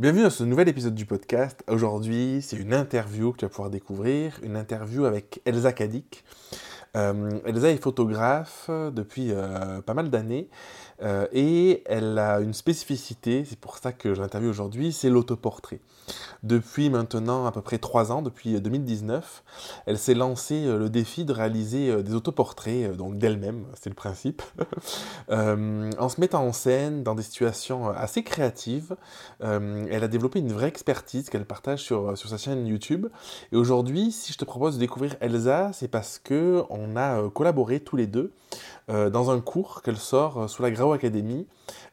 Bienvenue dans ce nouvel épisode du podcast. Aujourd'hui, c'est une interview que tu vas pouvoir découvrir, une interview avec Elsa Kadik. Euh, Elsa est photographe depuis euh, pas mal d'années euh, et elle a une spécificité, c'est pour ça que je l'interviewe aujourd'hui, c'est l'autoportrait. Depuis maintenant à peu près trois ans, depuis 2019, elle s'est lancée le défi de réaliser des autoportraits, donc d'elle-même, c'est le principe, en se mettant en scène dans des situations assez créatives. elle a développé une vraie expertise qu'elle partage sur, sur sa chaîne YouTube. Et aujourd'hui, si je te propose de découvrir Elsa, c'est parce que on a collaboré tous les deux dans un cours qu'elle sort sous la Grau Academy,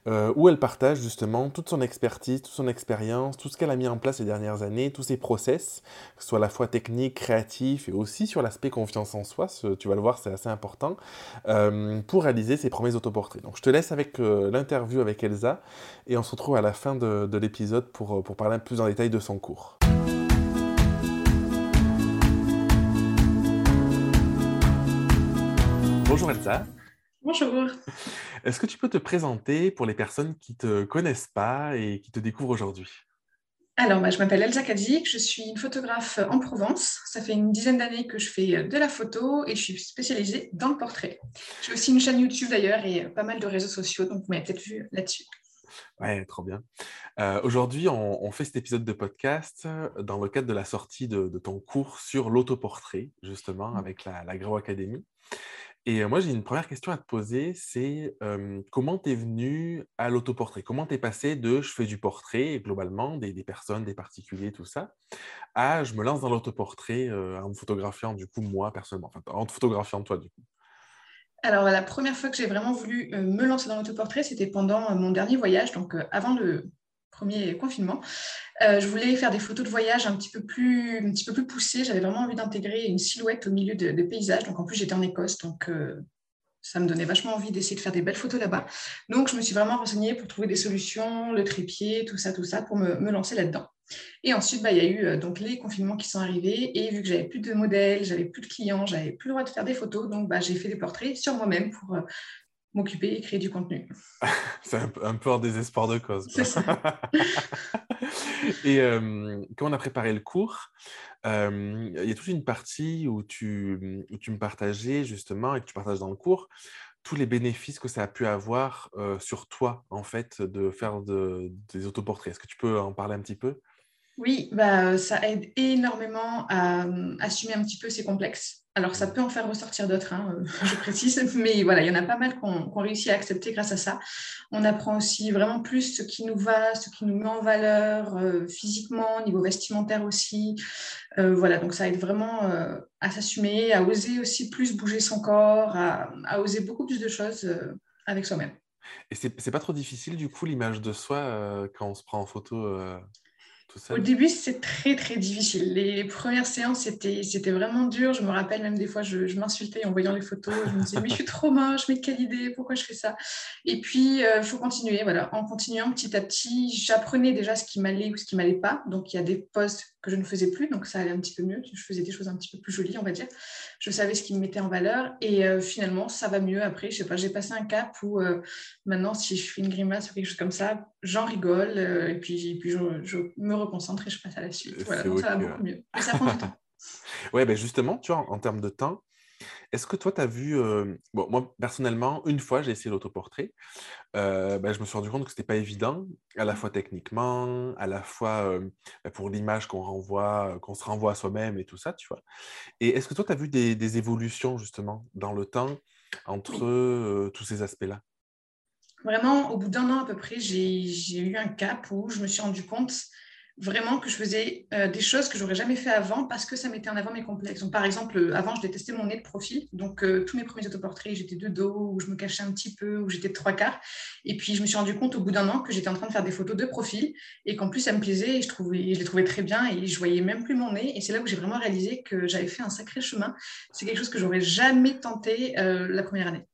euh, où elle partage justement toute son expertise, toute son expérience, tout ce qu'elle a mis en place ces dernières années, tous ses process, que ce soit à la fois technique, créatif et aussi sur l'aspect confiance en soi, tu vas le voir, c'est assez important, euh, pour réaliser ses premiers autoportraits. Donc je te laisse avec euh, l'interview avec Elsa et on se retrouve à la fin de, de l'épisode pour, pour parler plus en détail de son cours. Bonjour Elsa. Bonjour. Est-ce que tu peux te présenter pour les personnes qui ne te connaissent pas et qui te découvrent aujourd'hui? Alors, bah, je m'appelle Elsa Kazik, je suis une photographe en Provence. Ça fait une dizaine d'années que je fais de la photo et je suis spécialisée dans le portrait. J'ai aussi une chaîne YouTube d'ailleurs et pas mal de réseaux sociaux, donc vous m'avez peut-être vu là-dessus. Ouais, trop bien. Euh, aujourd'hui, on, fait cet épisode de podcast dans le cadre de la sortie de, ton cours sur l'autoportrait, justement, mmh. avec la, la Academy. Et moi, j'ai une première question à te poser, c'est comment tu es venu à l'autoportrait? Comment tu es passé de je fais du portrait, globalement, des, personnes, des particuliers, tout ça, à je me lance dans l'autoportrait en me photographiant, du coup, moi, personnellement, en te photographiant toi, du coup? Alors, la première fois que j'ai vraiment voulu me lancer dans l'autoportrait, c'était pendant mon dernier voyage, donc avant le, premier confinement. Euh, je voulais faire des photos de voyage un petit peu plus, un petit peu plus poussées. J'avais vraiment envie d'intégrer une silhouette au milieu de, paysages. Donc en plus, j'étais en Écosse, donc euh, ça me donnait vachement envie d'essayer de faire des belles photos là-bas. Donc je me suis vraiment renseignée pour trouver des solutions, le trépied, tout ça, tout ça, pour me, lancer là-dedans. Et ensuite, bah, il y a eu euh, donc les confinements qui sont arrivés. Et vu que j'avais plus de modèles, j'avais plus de clients, j'avais plus le droit de faire des photos, donc bah, j'ai fait des portraits sur moi-même pour m'occuper et créer du contenu. c'est un, peu en désespoir de cause. C'est ça. et euh, quand on a préparé le cours, euh, il y a toute une partie où tu, tu me partageais justement, et que tu partages dans le cours, tous les bénéfices que ça a pu avoir euh, sur toi, en fait, de faire des autoportraits. Est-ce que tu peux en parler un petit peu? Oui, bah, ça aide énormément à assumer un petit peu ses complexes. Alors, ça peut en faire ressortir d'autres, hein, euh, je précise, mais voilà, il y en a pas mal qu'on réussit à accepter grâce à ça. On apprend aussi vraiment plus ce qui nous va, ce qui nous met en valeur euh, physiquement, niveau vestimentaire aussi. Euh, voilà, donc ça aide vraiment à s'assumer, à oser aussi plus bouger son corps, à, à oser beaucoup plus de choses avec soi-même. Et c'est pas trop difficile, du coup, l'image de soi quand on se prend en photo au début, c'est très, très difficile. Les premières séances, c'était, vraiment dur. Je me rappelle même des fois, je, m'insultais en voyant les photos. Je me disais, mais je suis trop moche, mais quelle idée, pourquoi je fais ça? Et puis, il euh, faut continuer. Voilà. En continuant petit à petit, j'apprenais déjà ce qui m'allait ou ce qui m'allait pas. Donc, il y a des postes que je ne faisais plus, donc ça allait un petit peu mieux. Je faisais des choses un petit peu plus jolies, on va dire. Je savais ce qui me mettait en valeur. Et euh, finalement, ça va mieux. Après, je sais pas, j'ai passé un cap où euh, maintenant, si je fais une grimace ou quelque chose comme ça, j'en rigole. et puis, puis je, je me concentre et je passe à la suite. Voilà, donc ça va beaucoup mieux. Mais ça prend du temps. Ouais, ben justement, tu vois, en, termes de temps, est-ce que toi, tu as vu. Euh, bon, moi, personnellement, une fois, j'ai essayé l'autoportrait. Euh, ben, je me suis rendu compte que ce n'était pas évident, à la fois techniquement, à la fois euh, ben, pour l'image qu'on renvoie, qu'on se renvoie à soi-même et tout ça, tu vois. Et est-ce que toi, tu as vu des, évolutions, justement, dans le temps entre tous ces aspects-là? Vraiment, au bout d'un an à peu près, j'ai eu un cap où je me suis rendu compte vraiment que je faisais euh, des choses que j'aurais jamais fait avant parce que ça mettait en avant mes complexes. Donc, par exemple, euh, avant, je détestais mon nez de profil. Donc, euh, tous mes premiers autoportraits, j'étais de dos, ou je me cachais un petit peu, ou j'étais de trois quarts. Et puis, je me suis rendu compte au bout d'un an que j'étais en train de faire des photos de profil et qu'en plus, ça me plaisait et je, trouvais, je les trouvais très bien et je voyais même plus mon nez. Et c'est là où j'ai vraiment réalisé que j'avais fait un sacré chemin. C'est quelque chose que j'aurais jamais tenté la première année.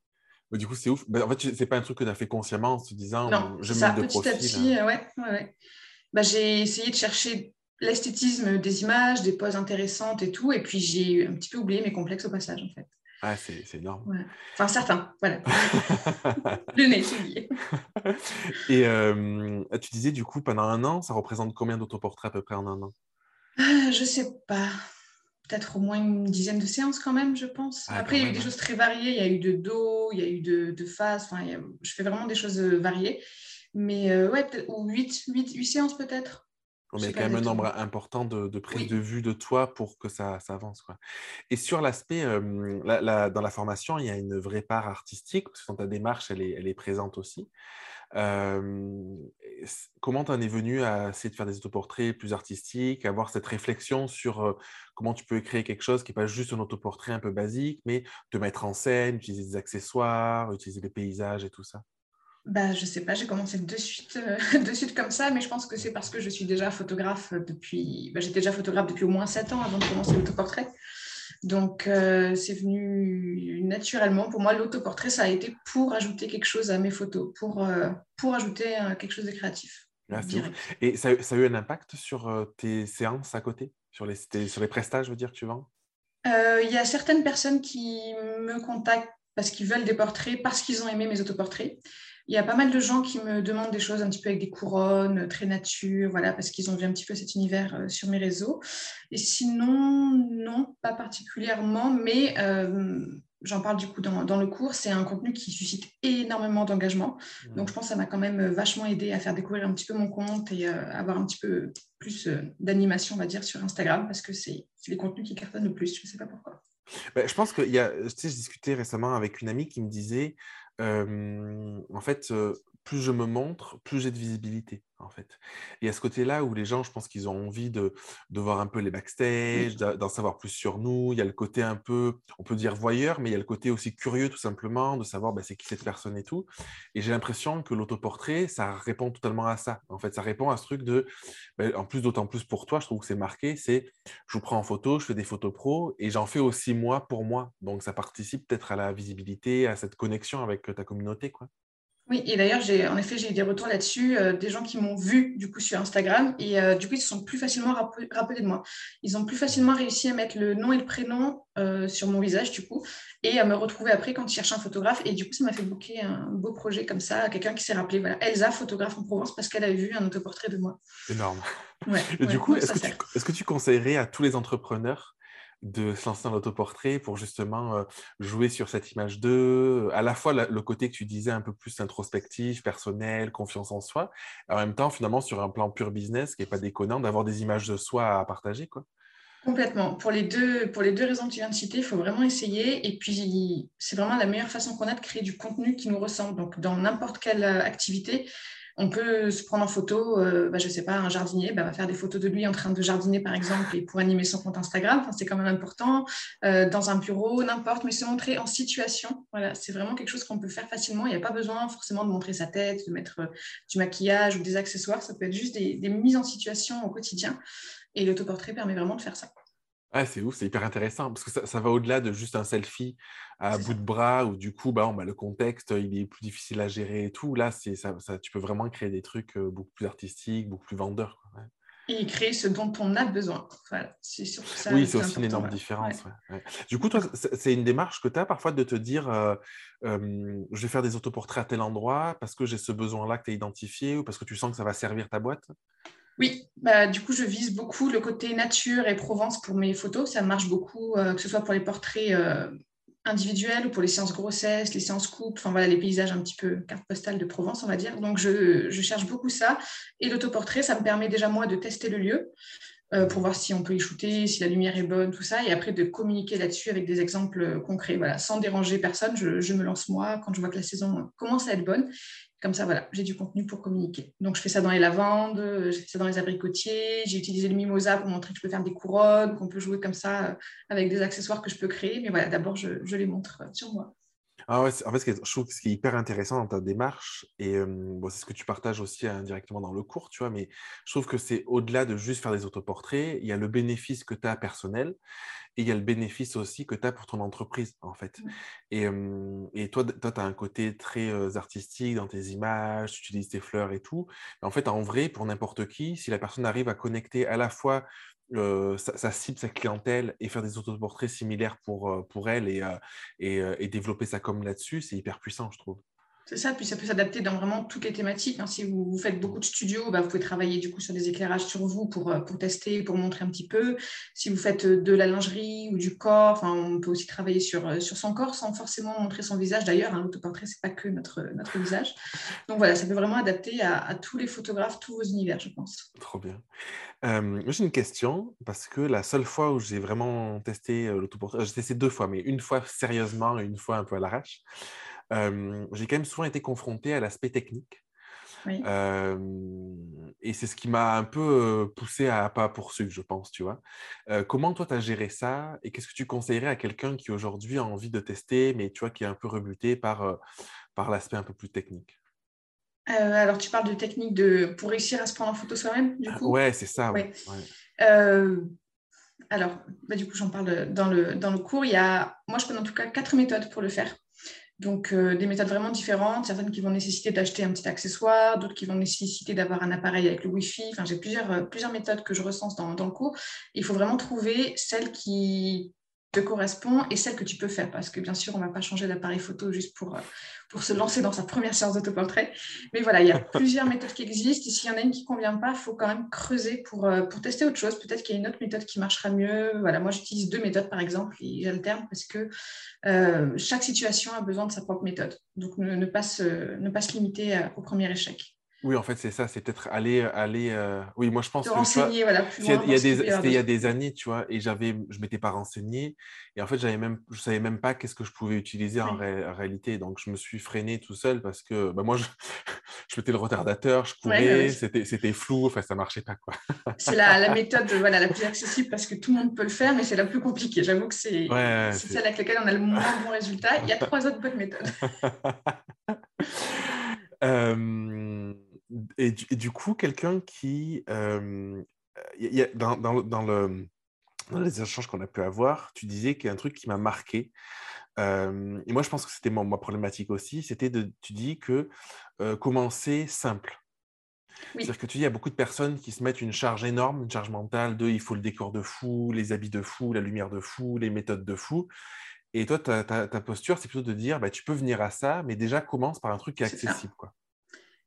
Mais du coup, c'est ouf. Ben, en fait, c'est pas un truc que tu as fait consciemment en se disant non, je ça, de petit profil. Petit à petit, hein. ouais, ouais. Bah, j'ai essayé de chercher l'esthétisme des images, des poses intéressantes et tout, et puis j'ai un petit peu oublié mes complexes au passage en fait. Ah, c'est énorme. Enfin, certains, voilà. le nez, c'est Et euh, tu disais, du coup, pendant un an, ça représente combien d'autoportraits à peu près en un an? Ah, Je sais pas. Peut-être au moins une dizaine de séances quand même, je pense. Ah, Après, il y a eu des choses très variées. Il y a eu de dos, il y a eu de, de face. Enfin, je fais vraiment des choses euh, variées. Mais euh, ouais, ou 8, 8, séances peut-être. On a quand même un nombre important de, de prises de vue de toi pour que ça, ça avance. Quoi. Et sur l'aspect, dans la formation, il y a une vraie part artistique, parce que dans ta démarche, elle est, elle est présente aussi. Comment tu en es venu à essayer de faire des autoportraits plus artistiques, avoir cette réflexion sur comment tu peux créer quelque chose qui n'est pas juste un autoportrait un peu basique, mais te mettre en scène, utiliser des accessoires, utiliser des paysages et tout ça? Bah, je sais pas, j'ai commencé de suite, euh, de suite comme ça, mais je pense que c'est parce que je suis déjà photographe depuis. Bah, J'étais déjà photographe depuis au moins 7 ans avant de commencer l'autoportrait. Donc, euh, c'est venu naturellement. Pour moi, l'autoportrait, ça a été pour ajouter quelque chose à mes photos, pour, euh, pour ajouter quelque chose de créatif. Ah, Et ça, ça, a eu un impact sur tes séances à côté sur les, sur les prestages, je veux dire, que tu vends? Il y a certaines personnes qui me contactent parce qu'ils veulent des portraits, parce qu'ils ont aimé mes autoportraits. Il y a pas mal de gens qui me demandent des choses un petit peu avec des couronnes, très nature, voilà, parce qu'ils ont vu un petit peu cet univers euh, sur mes réseaux. Et sinon, non, pas particulièrement, mais euh, j'en parle du coup dans, dans le cours. C'est un contenu qui suscite énormément d'engagement. Mmh. Donc, je pense que ça m'a quand même vachement aidé à faire découvrir un petit peu mon compte et euh, avoir un petit peu plus d'animation, on va dire, sur Instagram, parce que c'est les contenus qui cartonnent le plus. Je ne sais pas pourquoi. Ben, je pense que y a, tu sais, je discutais récemment avec une amie qui me disait en fait, plus je me montre, plus j'ai de visibilité, en fait. Et à ce côté-là où les gens, je pense qu'ils ont envie de, de, voir un peu les backstage, d'en savoir plus sur nous. Il y a le côté un peu, on peut dire voyeur, mais il y a le côté aussi curieux, tout simplement, de savoir bah, c'est qui cette personne et tout. Et j'ai l'impression que l'autoportrait, ça répond totalement à ça. En fait, ça répond à ce truc de, bah, en plus, d'autant plus pour toi, je trouve que c'est marqué, c'est je vous prends en photo, je fais des photos pro et j'en fais aussi moi pour moi. Donc, ça participe peut-être à la visibilité, à cette connexion avec ta communauté, quoi. Oui, et d'ailleurs, j'ai, en effet, j'ai eu des retours là-dessus, euh, des gens qui m'ont vu du coup sur Instagram et euh, du coup, ils se sont plus facilement rappelés de moi. Ils ont plus facilement réussi à mettre le nom et le prénom euh, sur mon visage du coup et à me retrouver après quand ils cherchaient un photographe. Et du coup, ça m'a fait booker un beau projet comme ça, quelqu'un qui s'est rappelé, voilà, Elsa, photographe en Provence, parce qu'elle avait vu un autoportrait de moi. Énorme. et du coup, est-ce que, est-ce que tu conseillerais à tous les entrepreneurs de se lancer dans l'autoportrait pour justement jouer sur cette image d'eux, à la fois le côté que tu disais un peu plus introspectif, personnel, confiance en soi, en même temps finalement sur un plan pur business qui n'est pas déconnant d'avoir des images de soi à partager. Quoi. Complètement. Pour les, deux, pour les deux raisons que tu viens de citer, il faut vraiment essayer. Et puis, c'est vraiment la meilleure façon qu'on a de créer du contenu qui nous ressemble. Donc, dans n'importe quelle activité, on peut se prendre en photo, euh, bah, je ne sais pas, un jardinier bah, va faire des photos de lui en train de jardiner, par exemple, et pour animer son compte Instagram. c'est quand même important. Euh, dans un bureau, n'importe, mais se montrer en situation. Voilà, c'est vraiment quelque chose qu'on peut faire facilement. Il n'y a pas besoin forcément de montrer sa tête, de mettre euh, du maquillage ou des accessoires. Ça peut être juste des, des mises en situation au quotidien. Et l'autoportrait permet vraiment de faire ça. Ah, c'est ouf, c'est hyper intéressant parce que ça, va au-delà de juste un selfie à bout de bras où du coup, bah, bah, le contexte, il est plus difficile à gérer et tout. Là, c'est ça, tu peux vraiment créer des trucs beaucoup plus artistiques, beaucoup plus vendeurs. Et créer ce dont on a besoin. c'est ça. Oui, c'est aussi une énorme différence. Du coup, toi, c'est une démarche que tu as parfois de te dire je vais faire des autoportraits à tel endroit parce que j'ai ce besoin-là que tu as identifié ou parce que tu sens que ça va servir ta boîte? Oui, bah, du coup, je vise beaucoup le côté nature et Provence pour mes photos. Ça marche beaucoup, euh, que ce soit pour les portraits euh, individuels ou pour les séances grossesse, les séances couples, enfin voilà, les paysages un petit peu carte postale de Provence, on va dire. Donc, je, cherche beaucoup ça. Et l'autoportrait, ça me permet déjà, moi, de tester le lieu euh, pour voir si on peut y shooter, si la lumière est bonne, tout ça. Et après, de communiquer là-dessus avec des exemples concrets. Voilà, sans déranger personne, je, je me lance moi quand je vois que la saison commence à être bonne. Comme ça, voilà, j'ai du contenu pour communiquer. Donc, je fais ça dans les lavandes, je fais ça dans les abricotiers. J'ai utilisé le mimosa pour montrer que je peux faire des couronnes, qu'on peut jouer comme ça euh, avec des accessoires que je peux créer. Mais voilà, d'abord, je, les montre euh, sur moi. Ah ouais, en fait, je trouve que ce qui est hyper intéressant dans ta démarche, et c'est ce que tu partages aussi indirectement dans le cours, tu vois, mais je trouve que c'est au-delà de juste faire des autoportraits, il y a le bénéfice que tu as personnel, et il y a le bénéfice aussi que tu as pour ton entreprise, en fait. Et, et, toi, toi tu as un côté très artistique dans tes images, tu utilises tes fleurs et tout. En fait, en vrai, pour n'importe qui, si la personne arrive à connecter à la fois sa, cible, sa clientèle et faire des autoportraits similaires pour, pour elle et, et, et développer sa com là-dessus, c'est hyper puissant, je trouve. C'est ça, puis ça peut s'adapter dans vraiment toutes les thématiques. Hein. Si vous, faites beaucoup de studios, bah, vous pouvez travailler du coup sur des éclairages sur vous pour, euh, pour tester, pour montrer un petit peu. Si vous faites euh, de la lingerie ou du corps, on peut aussi travailler sur, euh, sur son corps sans forcément montrer son visage. D'ailleurs, un hein, l'autoportrait, ce n'est pas que notre, notre visage. Donc voilà, ça peut vraiment adapter à, tous les photographes, tous vos univers, je pense. Trop bien. j'ai une question, parce que la seule fois où j'ai vraiment testé l'autoportrait, j'ai testé deux fois, mais une fois sérieusement et une fois un peu à l'arrache j'ai quand même souvent été confronté à l'aspect technique. et c'est ce qui m'a un peu poussé à pas poursuivre, je pense, tu vois. comment toi, tu as géré ça et qu'est-ce que tu conseillerais à quelqu'un qui aujourd'hui a envie de tester, mais tu vois, qui est un peu rebuté par, par l'aspect un peu plus technique? Alors, tu parles de technique de... pour réussir à se prendre en photo soi-même, du coup? Ouais, c'est ça. Ouais. alors, bah, du coup, j'en parle dans le, dans le cours. Il y a, moi, je connais en tout cas quatre méthodes pour le faire. Donc, euh, des méthodes vraiment différentes, certaines qui vont nécessiter d'acheter un petit accessoire, d'autres qui vont nécessiter d'avoir un appareil avec le Wi-Fi. Enfin, j'ai plusieurs, euh, méthodes que je recense dans, dans le cours. Il faut vraiment trouver celle qui te correspond et celle que tu peux faire. Parce que bien sûr, on ne va pas changer d'appareil photo juste pour, euh, pour se lancer dans sa première séance d'autoportrait. Mais voilà, il y a plusieurs méthodes qui existent. Et s'il y en a une qui ne convient pas, il faut quand même creuser pour, euh, pour tester autre chose. Peut-être qu'il y a une autre méthode qui marchera mieux. Voilà, moi, j'utilise deux méthodes, par exemple, et j'alterne parce que euh, chaque situation a besoin de sa propre méthode. Donc, ne, pas, se, ne pas se limiter au premier échec. Oui, en fait, c'est ça, c'est peut-être aller, aller euh, oui, moi je pense que renseigner, voilà, il y a des, c'était il y a des années, tu vois, et j'avais, je m'étais pas renseigné, et en fait, j'avais même, je savais même pas qu'est-ce que je pouvais utiliser en, réalité, donc je me suis freiné tout seul parce que, bah, moi, je, je mettais le retardateur, je courais, c'était, c'était flou, enfin, ça marchait pas, quoi. c'est la, la, méthode, voilà, la plus accessible parce que tout le monde peut le faire, mais c'est la plus compliquée. J'avoue que c'est, c'est celle avec laquelle on a le moins bon résultat. Il y a trois autres bonnes méthodes. euh et, du coup, quelqu'un qui. Euh, y a, dans, dans, dans, le, dans, les échanges qu'on a pu avoir, tu disais qu'il y a un truc qui m'a marqué. Euh, et moi, je pense que c'était ma, problématique aussi. C'était de. Tu dis que euh, commencer simple. C'est-à-dire que tu dis, il y a beaucoup de personnes qui se mettent une charge énorme, une charge mentale de il faut le décor de fou, les habits de fou, la lumière de fou, les méthodes de fou. Et toi, ta, ta, ta posture, c'est plutôt de dire bah, tu peux venir à ça, mais déjà commence par un truc qui est accessible. Quoi.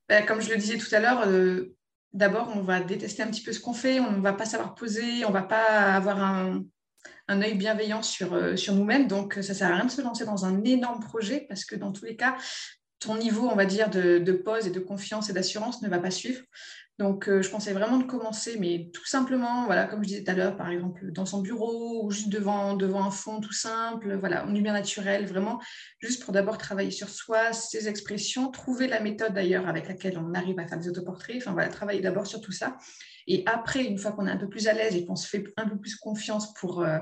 Ben, comme je le disais tout à l'heure, euh, d'abord, on va détester un petit peu ce qu'on fait, on ne va pas savoir poser, on ne va pas avoir un, œil bienveillant sur, euh, sur nous-mêmes. Donc, ça ne sert à rien de se lancer dans un énorme projet parce que dans tous les cas, ton niveau, on va dire, de, de pause et de confiance et d'assurance ne va pas suivre. Donc, euh, je conseille vraiment de commencer, mais tout simplement, voilà, comme je disais tout à l'heure, par exemple, dans son bureau ou juste devant, un fond tout simple, voilà, en lumière naturelle, vraiment, juste pour d'abord travailler sur soi, ses expressions, trouver la méthode d'ailleurs avec laquelle on arrive à faire des autoportraits, enfin voilà, travailler d'abord sur tout ça. Et après, une fois qu'on est un peu plus à l'aise et qu'on se fait un peu plus confiance pour euh,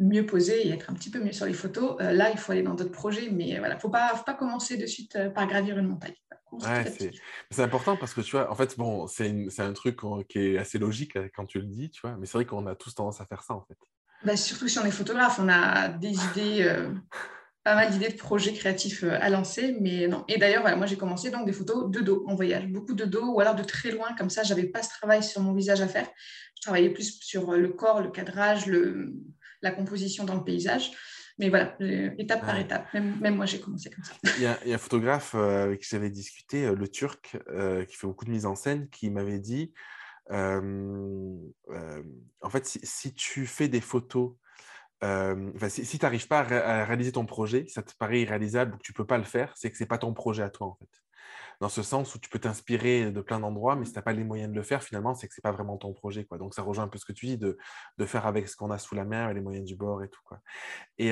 mieux poser et être un petit peu mieux sur les photos, euh, là, il faut aller dans d'autres projets, mais voilà, il ne faut pas, faut pas commencer de suite par gravir une montagne. Ouais, c'est important parce que tu vois, en fait, bon, c'est un truc qui est assez logique euh, quand tu le dis, tu vois, mais c'est vrai qu'on a tous tendance à faire ça en fait. Bah, surtout si on est photographe, on a des idées, euh, pas mal d'idées de projets créatifs euh, à lancer, mais non. Et d'ailleurs, voilà, moi j'ai commencé donc des photos de dos en voyage, beaucoup de dos ou alors de très loin, comme ça, j'avais pas ce travail sur mon visage à faire. Je travaillais plus sur le corps, le cadrage, le, la composition dans le paysage. Mais voilà, étape par étape. Même, moi, j'ai commencé comme ça. Il y, a, un photographe euh, avec qui j'avais discuté, euh, le Turc, euh, qui fait beaucoup de mise en scène, qui m'avait dit en fait, si, tu fais des photos, si, si tu n'arrives pas à, réaliser ton projet, ça te paraît irréalisable ou que tu ne peux pas le faire, c'est que ce n'est pas ton projet à toi, en fait dans ce sens où tu peux t'inspirer de plein d'endroits, mais si tu n'as pas les moyens de le faire, finalement, c'est que ce n'est pas vraiment ton projet. Quoi. Donc, ça rejoint un peu ce que tu dis de, faire avec ce qu'on a sous la main, les moyens du bord et tout. Quoi. Et,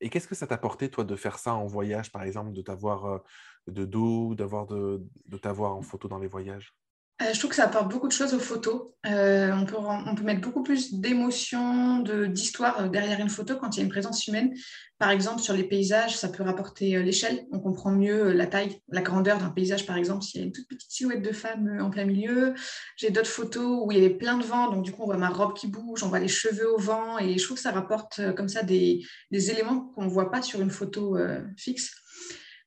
et qu'est-ce que ça t'a apporté, toi, de faire ça en voyage, par exemple, de t'avoir de dos, d'avoir de, t'avoir en photo dans les voyages? Je trouve que ça apporte beaucoup de choses aux photos. Euh, on, peut, mettre beaucoup plus d'émotion, d'histoire derrière une photo quand il y a une présence humaine. Par exemple, sur les paysages, ça peut rapporter l'échelle. On comprend mieux la taille, la grandeur d'un paysage, par exemple, s'il y a une toute petite silhouette de femme en plein milieu. J'ai d'autres photos où il y avait plein de vent, donc du coup, on voit ma robe qui bouge, on voit les cheveux au vent, et je trouve que ça rapporte comme ça des éléments qu'on ne voit pas sur une photo fixe.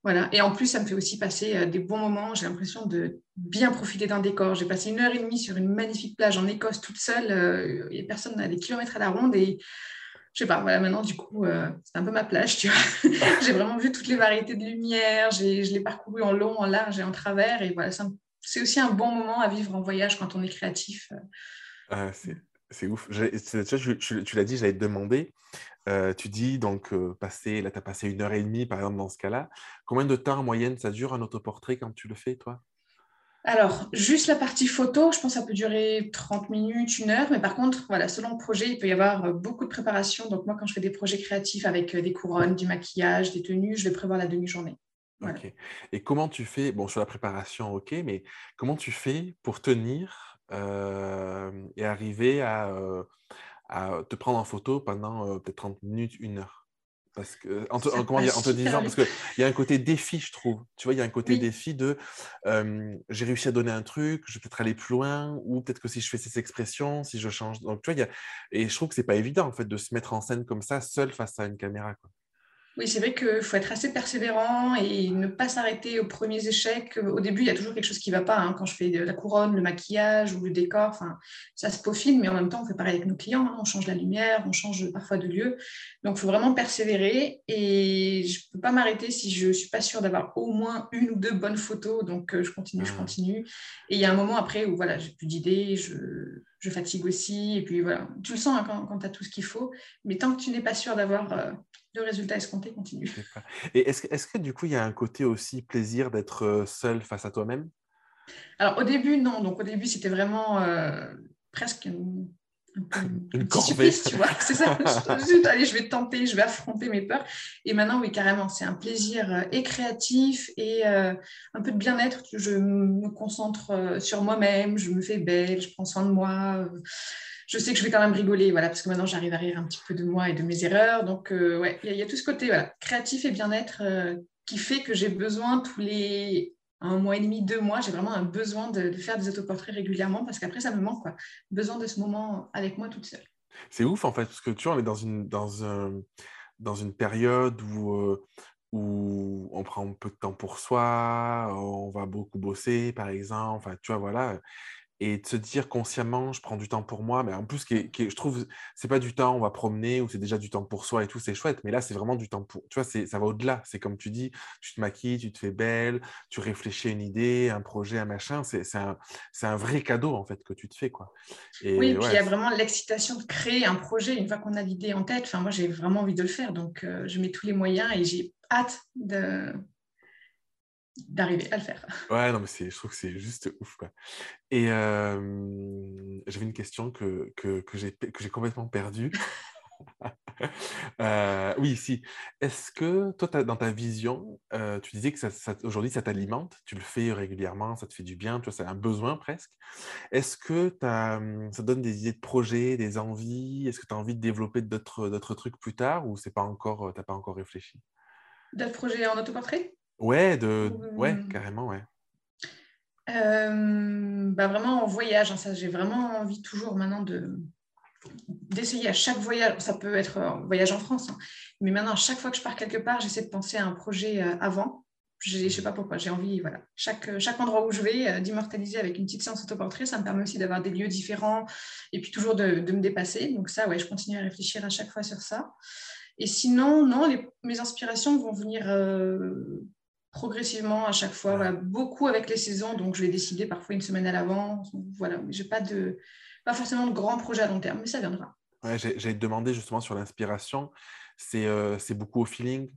Voilà. Et en plus, ça me fait aussi passer euh, des bons moments. J'ai l'impression de bien profiter d'un décor. J'ai passé une heure et demie sur une magnifique plage en Écosse toute seule. Euh, a personne à des kilomètres à la ronde. Et je sais pas, voilà, maintenant, du coup, euh, c'est un peu ma plage, tu vois. j'ai vraiment vu toutes les variétés de lumière. Je l'ai parcouru en long, en large et en travers. Et voilà, c'est aussi un bon moment à vivre en voyage quand on est créatif. Ah, c'est ouf. tu l'as dit, j'allais te demander. Euh, tu dis donc euh, passer, là tu as passé une heure et demie par exemple dans ce cas-là. Combien de temps en moyenne ça dure un autoportrait quand tu le fais toi? Alors, juste la partie photo, je pense que ça peut durer 30 minutes, une heure. Mais par contre, voilà, selon le projet, il peut y avoir beaucoup de préparation. Donc, moi, quand je fais des projets créatifs avec des couronnes, du maquillage, des tenues, je vais prévoir la demi-journée. Ok. Et comment tu fais, bon, sur la préparation, ok, mais comment tu fais pour tenir et arriver à, à te prendre en photo pendant euh, peut-être 30 minutes, une heure. Parce que, en te, comment dire, en te disant, parce qu'il y a un côté défi, je trouve. Tu vois, il y a un côté défi de j'ai réussi à donner un truc, je vais peut-être aller plus loin, ou peut-être que si je fais ces expressions, si je change. Donc, tu vois, y a... et je trouve que c'est pas évident, en fait, de se mettre en scène comme ça, seul face à une caméra. Quoi. Oui, c'est vrai qu'il faut être assez persévérant et ne pas s'arrêter aux premiers échecs. Au début, il y a toujours quelque chose qui ne va pas. Hein. Quand je fais la couronne, le maquillage ou le décor, enfin, ça se peaufine, mais en même temps, on fait pareil avec nos clients. Hein. On change la lumière, on change parfois de lieu. Donc, il faut vraiment persévérer et je ne peux pas m'arrêter si je ne suis pas sûre d'avoir au moins une ou deux bonnes photos. Donc, euh, je continue, je mmh. continue. Et il y a un moment après où voilà, j'ai plus d'idées, je, je, fatigue aussi. Et puis voilà, tu le sens hein, quand, quand tu as tout ce qu'il faut. Mais tant que tu n'es pas sûr d'avoir euh, le résultat escompté continue. Et est-ce, est que du coup, il y a un côté aussi plaisir d'être euh, seul face à toi-même? Alors au début, non. Donc au début, c'était vraiment euh, presque une, une, tu vois. C'est ça. allez, je vais tenter, je vais affronter mes peurs. Et maintenant, oui, carrément, c'est un plaisir euh, et créatif et un peu de bien-être. Je me concentre sur moi-même, je me fais belle, je prends soin de moi je sais que je vais quand même rigoler, voilà, parce que maintenant j'arrive à rire un petit peu de moi et de mes erreurs. Donc, euh, ouais, il y, a tout ce côté voilà, créatif et bien-être euh, qui fait que j'ai besoin tous les un mois et demi, deux mois, j'ai vraiment un besoin de, faire des autoportraits régulièrement parce qu'après ça me manque, quoi. Besoin de ce moment avec moi toute seule. C'est ouf en fait, parce que tu vois, on est dans une, dans un, dans une période où, euh, où on prend un peu de temps pour soi, on va beaucoup bosser par exemple, enfin, tu vois, voilà et de se dire consciemment, je prends du temps pour moi, mais en plus, qui je trouve, c'est pas du temps, on va promener, ou c'est déjà du temps pour soi et tout, c'est chouette, mais là, c'est vraiment du temps pour, tu vois, ça va au-delà, c'est comme tu dis, tu te maquilles, tu te fais belle, tu réfléchis à une idée, un projet, un machin, c'est un, un vrai cadeau, en fait, que tu te fais, quoi. Et, oui, puis il y a vraiment l'excitation de créer un projet une fois qu'on a l'idée en tête, enfin, moi, j'ai vraiment envie de le faire, donc euh, je mets tous les moyens et j'ai hâte de, d'arriver à le faire. Ouais, non, mais je trouve que c'est juste ouf. Quoi. Et j'avais une question que, que, que j'ai complètement perdue. euh, oui, si. Est-ce que toi, dans ta vision, euh, tu disais que ça, aujourd'hui, ça t'alimente, tu le fais régulièrement, ça te fait du bien, tu vois, c'est un besoin presque. Est-ce que ça donne des idées de projets, des envies? Est-ce que tu as envie de développer d'autres trucs plus tard ou c'est pas encore, pas encore réfléchi? D'autres projets en autoportrait? Ouais, de... ouais, carrément, ouais. Euh, bah vraiment en voyage, hein, ça j'ai vraiment envie toujours maintenant de d'essayer à chaque voyage, ça peut être un voyage en France, hein, mais maintenant à chaque fois que je pars quelque part, j'essaie de penser à un projet euh, avant. Je ne sais pas pourquoi, j'ai envie, voilà, chaque, chaque endroit où je vais, euh, d'immortaliser avec une petite séance autoportrait, ça me permet aussi d'avoir des lieux différents et puis toujours de, de, me dépasser. Donc ça, ouais, je continue à réfléchir à chaque fois sur ça. Et sinon, non, les, mes inspirations vont venir progressivement à chaque fois, beaucoup avec les saisons, donc je vais décider parfois une semaine à l'avance. Voilà, mais j'ai pas de pas forcément de grands projets à long terme, mais ça viendra. Ouais, J'ai demandé justement sur l'inspiration, c'est euh, beaucoup au feeling?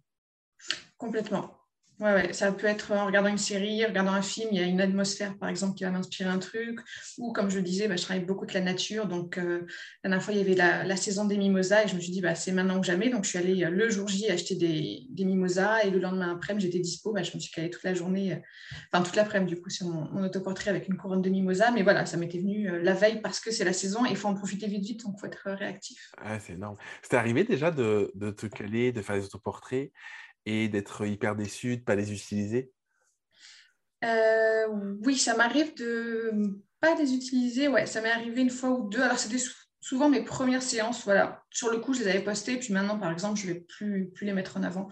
Complètement. Ouais, ça peut être en regardant une série, en regardant un film, il y a une atmosphère, par exemple, qui va m'inspirer un truc. Ou comme je disais, bah, je travaille beaucoup avec la nature. Donc, euh, la dernière fois, il y avait la, saison des mimosas et je me suis dit, bah, c'est maintenant ou jamais. Donc, je suis allée euh, le jour J acheter des, mimosas et le lendemain après-midi, j'étais dispo. Bah, je me suis calée toute la journée, euh, enfin toute l'après-midi, du coup, sur mon, autoportrait avec une couronne de mimosas. Mais voilà, ça m'était venu la veille parce que c'est la saison et il faut en profiter vite, vite. Donc, il faut être réactif. Ah, c'est énorme. C'était arrivé déjà de te caler, de faire des autoportraits et d'être hyper déçu de ne pas les utiliser? Euh, Oui, ça m'arrive de pas les utiliser. Ouais, ça m'est arrivé une fois ou deux. Alors, c'était souvent mes premières séances. Voilà, sur le coup, je les avais postées. Puis maintenant, par exemple, je ne vais plus, plus les mettre en avant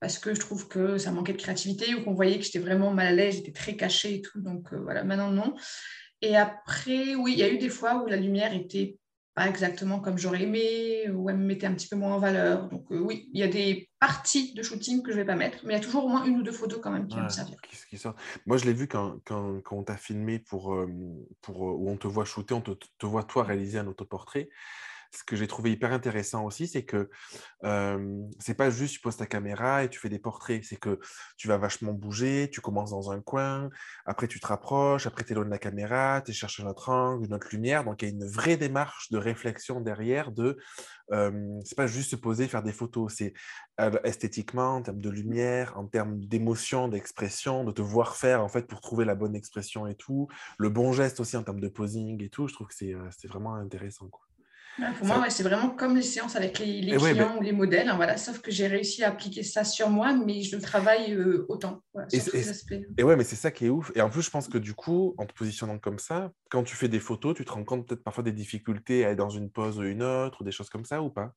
parce que je trouve que ça manquait de créativité ou qu'on voyait que j'étais vraiment mal à l'aise, j'étais très cachée et tout. Donc, euh, voilà, maintenant, non. Et après, oui, il y a eu des fois où la lumière était pas exactement comme j'aurais aimé, ou elle me mettait un petit peu moins en valeur. Donc euh, oui, il y a des parties de shooting que je ne vais pas mettre, mais il y a toujours au moins une ou deux photos quand même qui vont me servir. Moi, je l'ai vu quand, quand, quand on t'a filmé pour, euh, pour, euh, où on te voit shooter, on te, te voit toi réaliser un autoportrait ce que j'ai trouvé hyper intéressant aussi, c'est que c'est pas juste tu poses ta caméra et tu fais des portraits, c'est que tu vas vachement bouger, tu commences dans un coin, après tu te rapproches, après tu éloignes la caméra, tu cherches un autre angle, une autre lumière. Donc il y a une vraie démarche de réflexion derrière de c'est pas juste se poser, faire des photos, c'est esthétiquement, en termes de lumière, en termes d'émotion, d'expression, de te voir faire en fait pour trouver la bonne expression et tout, le bon geste aussi en termes de posing et tout. Je trouve que c'est vraiment intéressant. Quoi pour moi, c'est vraiment comme les séances avec les, les clients ben ou les modèles. Hein, voilà, sauf que j'ai réussi à appliquer ça sur moi, mais je le travaille euh, autant. et, et, ouais, mais c'est ça qui est ouf. Et en plus, je pense que du coup, en te positionnant comme ça, quand tu fais des photos, tu te rends compte peut-être parfois des difficultés à être dans une pose ou une autre, ou des choses comme ça, ou pas?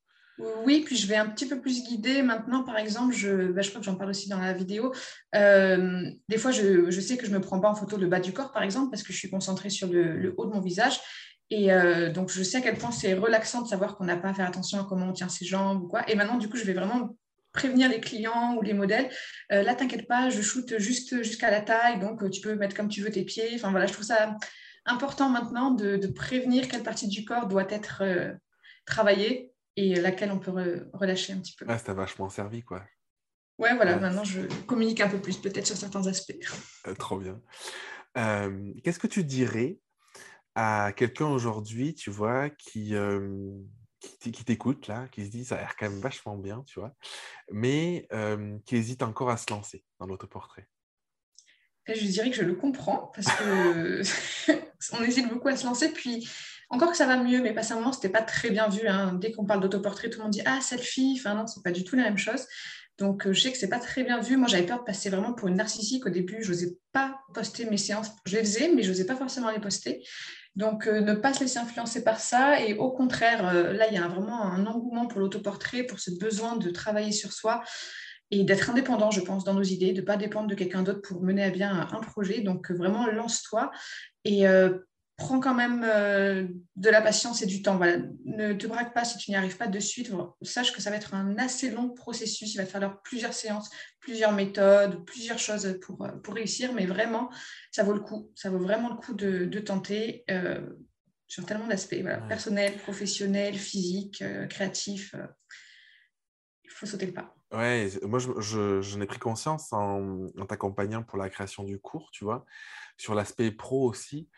Oui, puis je vais un petit peu plus guider. Maintenant, par exemple, je, bah, je crois que j'en parle aussi dans la vidéo. Euh, des fois, je, je, sais que je ne me prends pas en photo le bas du corps, par exemple, parce que je suis concentrée sur le, le haut de mon visage. Et euh, donc, je sais à quel point c'est relaxant de savoir qu'on n'a pas à faire attention à comment on tient ses jambes ou quoi. Et maintenant, du coup, je vais vraiment prévenir les clients ou les modèles. Euh, là, t'inquiète pas, je shoote juste jusqu'à la taille, donc euh, tu peux mettre comme tu veux tes pieds. Enfin voilà, je trouve ça important maintenant de, prévenir quelle partie du corps doit être travaillée et laquelle on peut relâcher un petit peu. Ah, ça vachement servi, quoi. Ouais, voilà, maintenant je communique un peu plus, peut-être sur certains aspects. trop bien. Qu'est-ce que tu dirais à quelqu'un aujourd'hui, tu vois, qui, qui, t'écoute, là, qui se dit ça a l'air quand même vachement bien, tu vois, mais qui hésite encore à se lancer dans l'autoportrait Je dirais que je le comprends parce que on hésite beaucoup à se lancer, puis encore que ça va mieux, mais pas moment, c'était pas très bien vu. Hein. Dès qu'on parle d'autoportrait, tout le monde dit ah selfie. Enfin non, c'est pas du tout la même chose. Donc, je sais que c'est pas très bien vu. Moi, j'avais peur de passer vraiment pour une narcissique au début. Je n'osais pas poster mes séances. Je les faisais, mais je n'osais pas forcément les poster. Donc, euh, ne pas se laisser influencer par ça. Et au contraire, euh, là, il y a vraiment un engouement pour l'autoportrait, pour ce besoin de travailler sur soi et d'être indépendant, je pense, dans nos idées, de ne pas dépendre de quelqu'un d'autre pour mener à bien un projet. Donc, vraiment, lance-toi. Et euh, prends quand même euh, de la patience et du temps. Voilà. Ne te braque pas si tu n'y arrives pas de suite. Sache que ça va être un assez long processus. Il va te falloir plusieurs séances, plusieurs méthodes, plusieurs choses pour, euh, pour réussir. Mais vraiment, ça vaut le coup. Ça vaut vraiment le coup de, de tenter euh, sur tellement d'aspects. Voilà. Personnel, professionnel, physique, créatif. il faut sauter le pas. Ouais, moi, j'en je, je, ai pris conscience en, en t'accompagnant pour la création du cours, tu vois, sur l'aspect pro aussi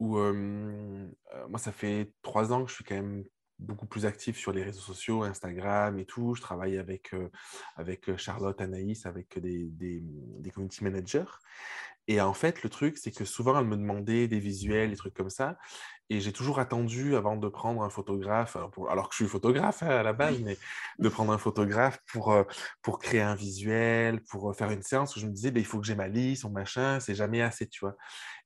où moi, ça fait trois ans que je suis quand même beaucoup plus actif sur les réseaux sociaux, Instagram et tout. Je travaille avec, avec Charlotte, Anaïs, avec des, des, des, community managers. Et en fait, le truc, c'est que souvent, elle me demandait des visuels, des trucs comme ça. Et j'ai toujours attendu avant de prendre un photographe, alors, que je suis photographe hein, à la base, mais de prendre un photographe pour, pour créer un visuel, pour faire une séance où je me disais, ben, il faut que j'ai ma liste, mon machin, c'est jamais assez, tu vois.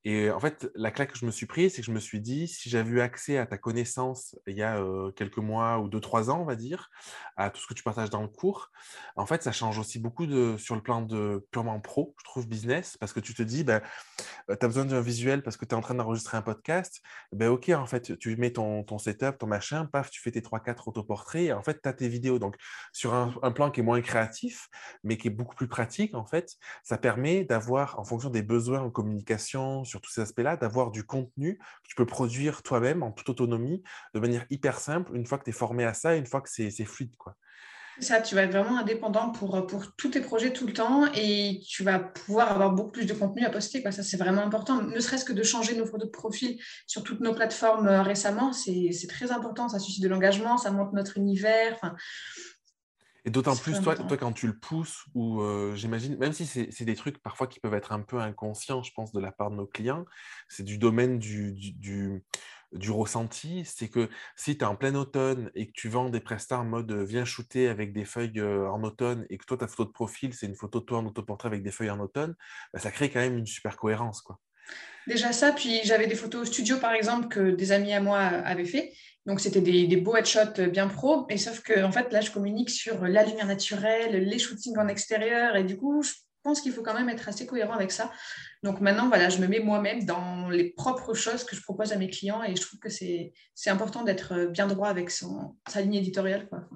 Et en fait, la claque que je me suis prise, c'est que je me suis dit, si j'avais eu accès à ta connaissance il y a quelques mois ou deux, trois ans, on va dire, à tout ce que tu partages dans le cours, en fait, ça change aussi beaucoup de, sur le plan de purement pro, je trouve, business, parce que tu te dis, ben, tu as besoin d'un visuel parce que tu es en train d'enregistrer un podcast, ben, ok, en fait, tu mets ton, setup, ton machin, paf, tu fais tes 3-4 autoportraits, et en fait, tu as tes vidéos. Donc, sur un, plan qui est moins créatif, mais qui est beaucoup plus pratique, en fait, ça permet d'avoir, en fonction des besoins en communication, sur tous ces aspects-là, d'avoir du contenu que tu peux produire toi-même en toute autonomie, de manière hyper simple, une fois que tu es formé à ça, une fois que c'est fluide, quoi. Ça, tu vas être vraiment indépendant pour, pour tous tes projets tout le temps et tu vas pouvoir avoir beaucoup plus de contenu à poster. Quoi. Ça, c'est vraiment important. Ne serait-ce que de changer nos photos de profil sur toutes nos plateformes euh, récemment, c'est très important. Ça suscite de l'engagement, ça montre notre univers. Et d'autant plus, toi, toi, quand tu le pousses, ou euh, j'imagine, même si c'est des trucs parfois qui peuvent être un peu inconscients, je pense, de la part de nos clients, c'est du domaine du, du, du, ressenti. C'est que si tu es en plein automne et que tu vends des prestats en mode viens shooter avec des feuilles en automne et que toi, ta photo de profil, c'est une photo de toi en autoportrait avec des feuilles en automne, bah, ça crée quand même une super cohérence. quoi. Déjà ça, puis j'avais des photos studio par exemple que des amis à moi avaient fait donc, c'était des, beaux headshots bien pro. Et sauf que, en fait, là, je communique sur la lumière naturelle, les shootings en extérieur. Et du coup, je pense qu'il faut quand même être assez cohérent avec ça. Donc, maintenant, voilà, je me mets moi-même dans les propres choses que je propose à mes clients. Et je trouve que c'est important d'être bien droit avec son, sa ligne éditoriale. Quoi.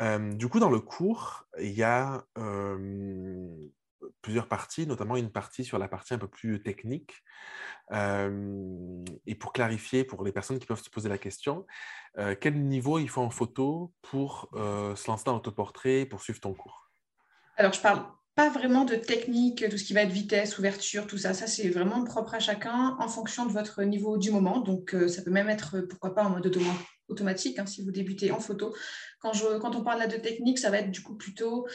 Euh, du coup, dans le cours, il y a plusieurs parties, notamment une partie sur la partie un peu plus technique. et pour clarifier, pour les personnes qui peuvent se poser la question, quel niveau il faut en photo pour se lancer dans l'autoportrait, pour suivre ton cours? Alors, je parle pas vraiment de technique, tout ce qui va être vitesse, ouverture, tout ça. Ça, c'est vraiment propre à chacun en fonction de votre niveau du moment. Donc, ça peut même être, pourquoi pas, en mode automatique hein, si vous débutez en photo. Quand, on parle là de technique, ça va être du coup plutôt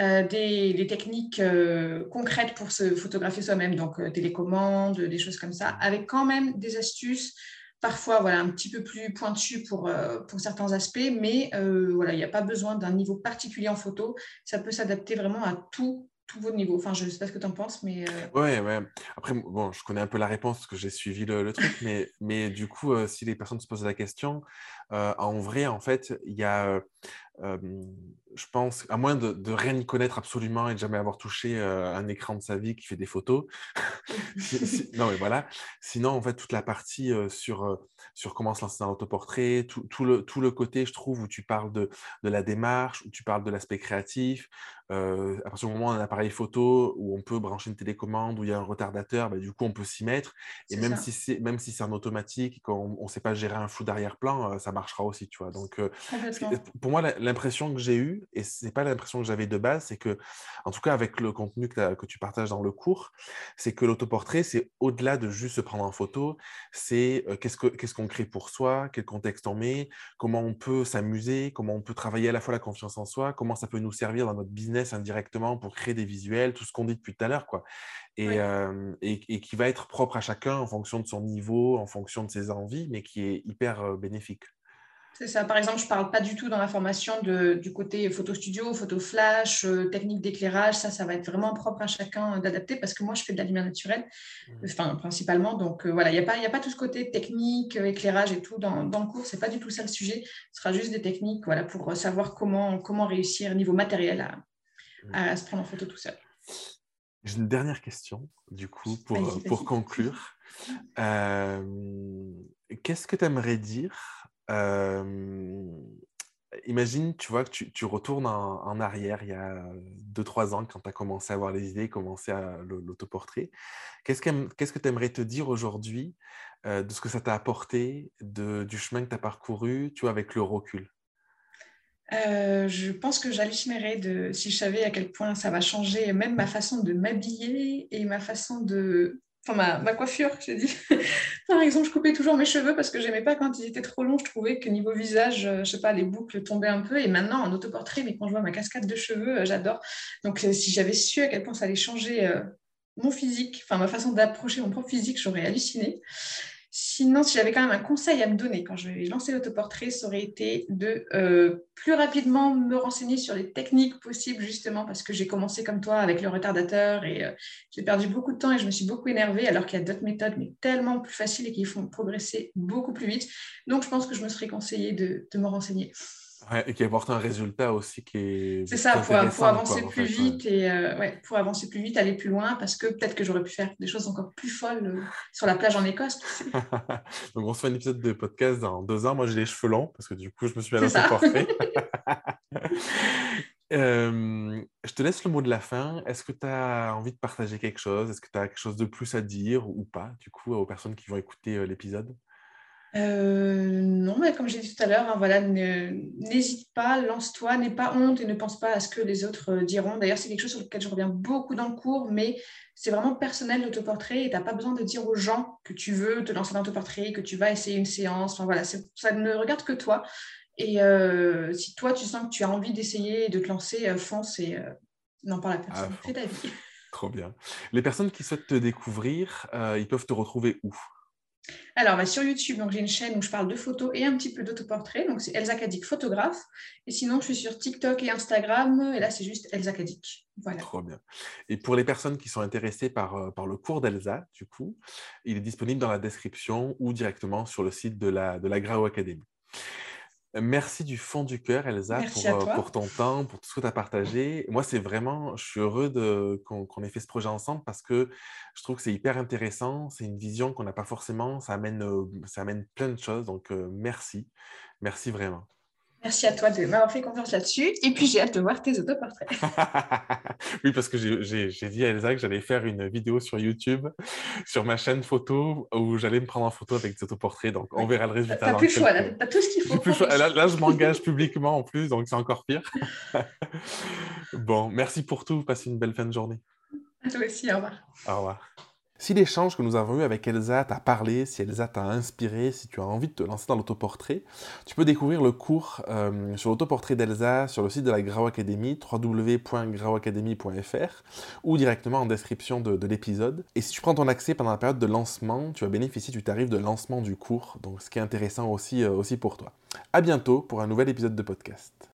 euh, des, techniques euh, concrètes pour se photographier soi-même, donc euh, télécommande, des choses comme ça, avec quand même des astuces parfois un petit peu plus pointues pour, pour certains aspects, mais voilà, il n'y a pas besoin d'un niveau particulier en photo. Ça peut s'adapter vraiment à tout tous vos niveaux. Enfin, je ne sais pas ce que tu en penses, mais... Ouais, ouais. Après, bon, je connais un peu la réponse parce que j'ai suivi le, truc, mais, mais du coup, si les personnes se posent la question, en vrai, en fait, il y a je pense, à moins de, rien y connaître absolument et de jamais avoir touché un écran de sa vie qui fait des photos. non, mais voilà. Sinon, en fait, toute la partie sur, sur comment se lancer dans l'autoportrait, tout, tout, le, tout le côté, je trouve, où tu parles de, de la démarche, où tu parles de l'aspect créatif. À partir du moment où on a un appareil photo, où on peut brancher une télécommande, où il y a un retardateur, bah, du coup, on peut s'y mettre. Et même si, c'est, même si c'est en automatique, qu'on ne sait pas gérer un flou d'arrière-plan, ça marchera aussi, tu vois. Donc, pour moi, l'impression que j'ai eue, et ce n'est pas l'impression que j'avais de base, c'est que, en tout cas avec le contenu que, que tu partages dans le cours, c'est que l'autoportrait, c'est au-delà de juste se prendre en photo, c'est euh, qu'est-ce qu'on crée pour soi, quel contexte on met, comment on peut s'amuser, comment on peut travailler à la fois la confiance en soi, comment ça peut nous servir dans notre business indirectement pour créer des visuels, tout ce qu'on dit depuis tout à l'heure. quoi. Et, euh, et, et, qui va être propre à chacun en fonction de son niveau, en fonction de ses envies, mais qui est hyper euh, bénéfique. C'est ça. Par exemple, je ne parle pas du tout dans la formation de, du côté photo studio, photo flash, euh, technique d'éclairage. Ça, ça va être vraiment propre à chacun d'adapter parce que moi, je fais de la lumière naturelle, enfin, principalement. Donc, euh, voilà, il n'y a, pas, a pas tout ce côté technique, euh, éclairage et tout dans, dans le cours. Ce n'est pas du tout ça le sujet. Ce sera juste des techniques voilà, pour savoir comment, comment réussir niveau matériel à. À, se prendre en photo tout seul. J'ai une dernière question, du coup, pour, pour conclure. Qu'est-ce que tu aimerais dire imagine, tu vois, que tu, retournes en, arrière il y a 2-3 ans quand tu as commencé à avoir les idées, commencé à l'autoportrait. Qu'est-ce que tu aimerais te dire aujourd'hui de ce que ça t'a apporté, de, du chemin que tu as parcouru, tu vois, avec le recul? Je pense que j'hallucinerais de si je savais à quel point ça va changer même ma façon de m'habiller et ma façon de enfin ma, coiffure, j'ai dit. Par exemple, je coupais toujours mes cheveux parce que j'aimais pas quand ils étaient trop longs. Je trouvais que niveau visage, euh, je sais pas, les boucles tombaient un peu. Et maintenant, en autoportrait, mais quand je vois ma cascade de cheveux, euh, j'adore. Donc, euh, si j'avais su à quel point ça allait changer mon physique, enfin ma façon d'approcher mon propre physique, j'aurais halluciné. Sinon, si j'avais quand même un conseil à me donner quand je vais lancer l'autoportrait, ça aurait été de euh, plus rapidement me renseigner sur les techniques possibles, justement, parce que j'ai commencé comme toi avec le retardateur et euh, j'ai perdu beaucoup de temps et je me suis beaucoup énervée, alors qu'il y a d'autres méthodes, mais tellement plus faciles et qui font progresser beaucoup plus vite. Donc, je pense que je me serais conseillé de me renseigner et qui apporte un résultat aussi qui est. C'est ça, pour, avancer plus vite et euh, ouais, pour avancer plus vite, aller plus loin, parce que peut-être que j'aurais pu faire des choses encore plus folles euh, sur la plage en Écosse. Donc on se fait un épisode de podcast dans deux ans. Moi j'ai les cheveux longs parce que du coup je me suis à portrait. euh, je te laisse le mot de la fin. Est-ce que tu as envie de partager quelque chose? Est-ce que tu as quelque chose de plus à dire ou pas, du coup, aux personnes qui vont écouter euh, l'épisode? Euh, non, mais comme j'ai dit tout à l'heure, hein, voilà, n'hésite pas, lance-toi, n'aie pas honte et ne pense pas à ce que les autres euh, diront. D'ailleurs, c'est quelque chose sur lequel je reviens beaucoup dans le cours, mais c'est vraiment personnel l'autoportrait et tu n'as pas besoin de dire aux gens que tu veux te lancer dans l'autoportrait, que tu vas essayer une séance. Enfin, voilà, ça ne regarde que toi. Et euh, si toi, tu sens que tu as envie d'essayer et de te lancer, fonce et n'en parle à personne. Fais ta vie. Trop bien. Les personnes qui souhaitent te découvrir, ils peuvent te retrouver où? Alors, bah, sur YouTube, j'ai une chaîne où je parle de photos et un petit peu d'autoportrait. Donc, c'est Elsa Kadik photographe. Et sinon, je suis sur TikTok et Instagram. Et là, c'est juste Elsa Kadik. Voilà. Trop bien. Et pour les personnes qui sont intéressées par, euh, le cours d'Elsa, du coup, il est disponible dans la description ou directement sur le site de la, de la Grau Academy. Merci du fond du cœur, Elsa, pour, euh, pour, ton temps, pour tout ce que tu as partagé. Moi, c'est vraiment, je suis heureux qu'on ait fait ce projet ensemble parce que je trouve que c'est hyper intéressant. C'est une vision qu'on n'a pas forcément. Ça amène, euh, ça amène plein de choses. Donc, euh, merci. Merci vraiment. Merci à toi de m'avoir fait confiance là-dessus. Et puis, j'ai hâte de voir tes autoportraits. oui, parce que j'ai dit à Elsa que j'allais faire une vidéo sur YouTube, sur ma chaîne photo, où j'allais me prendre en photo avec des autoportraits. Donc, on verra le résultat. T'as plus le choix, t'as tout ce qu'il faut. Là, là, je m'engage publiquement en plus, donc c'est encore pire. bon, merci pour tout. Passez une belle fin de journée. À toi aussi, au revoir. Au revoir. Si l'échange que nous avons eu avec Elsa t'a parlé, si Elsa t'a inspiré, si tu as envie de te lancer dans l'autoportrait, tu peux découvrir le cours euh, sur l'autoportrait d'Elsa sur le site de la Grau Academy, www.grauacademy.fr, ou directement en description de, de l'épisode. Et si tu prends ton accès pendant la période de lancement, tu vas bénéficier du tarif de lancement du cours, donc ce qui est intéressant aussi, euh, aussi pour toi. A bientôt pour un nouvel épisode de podcast.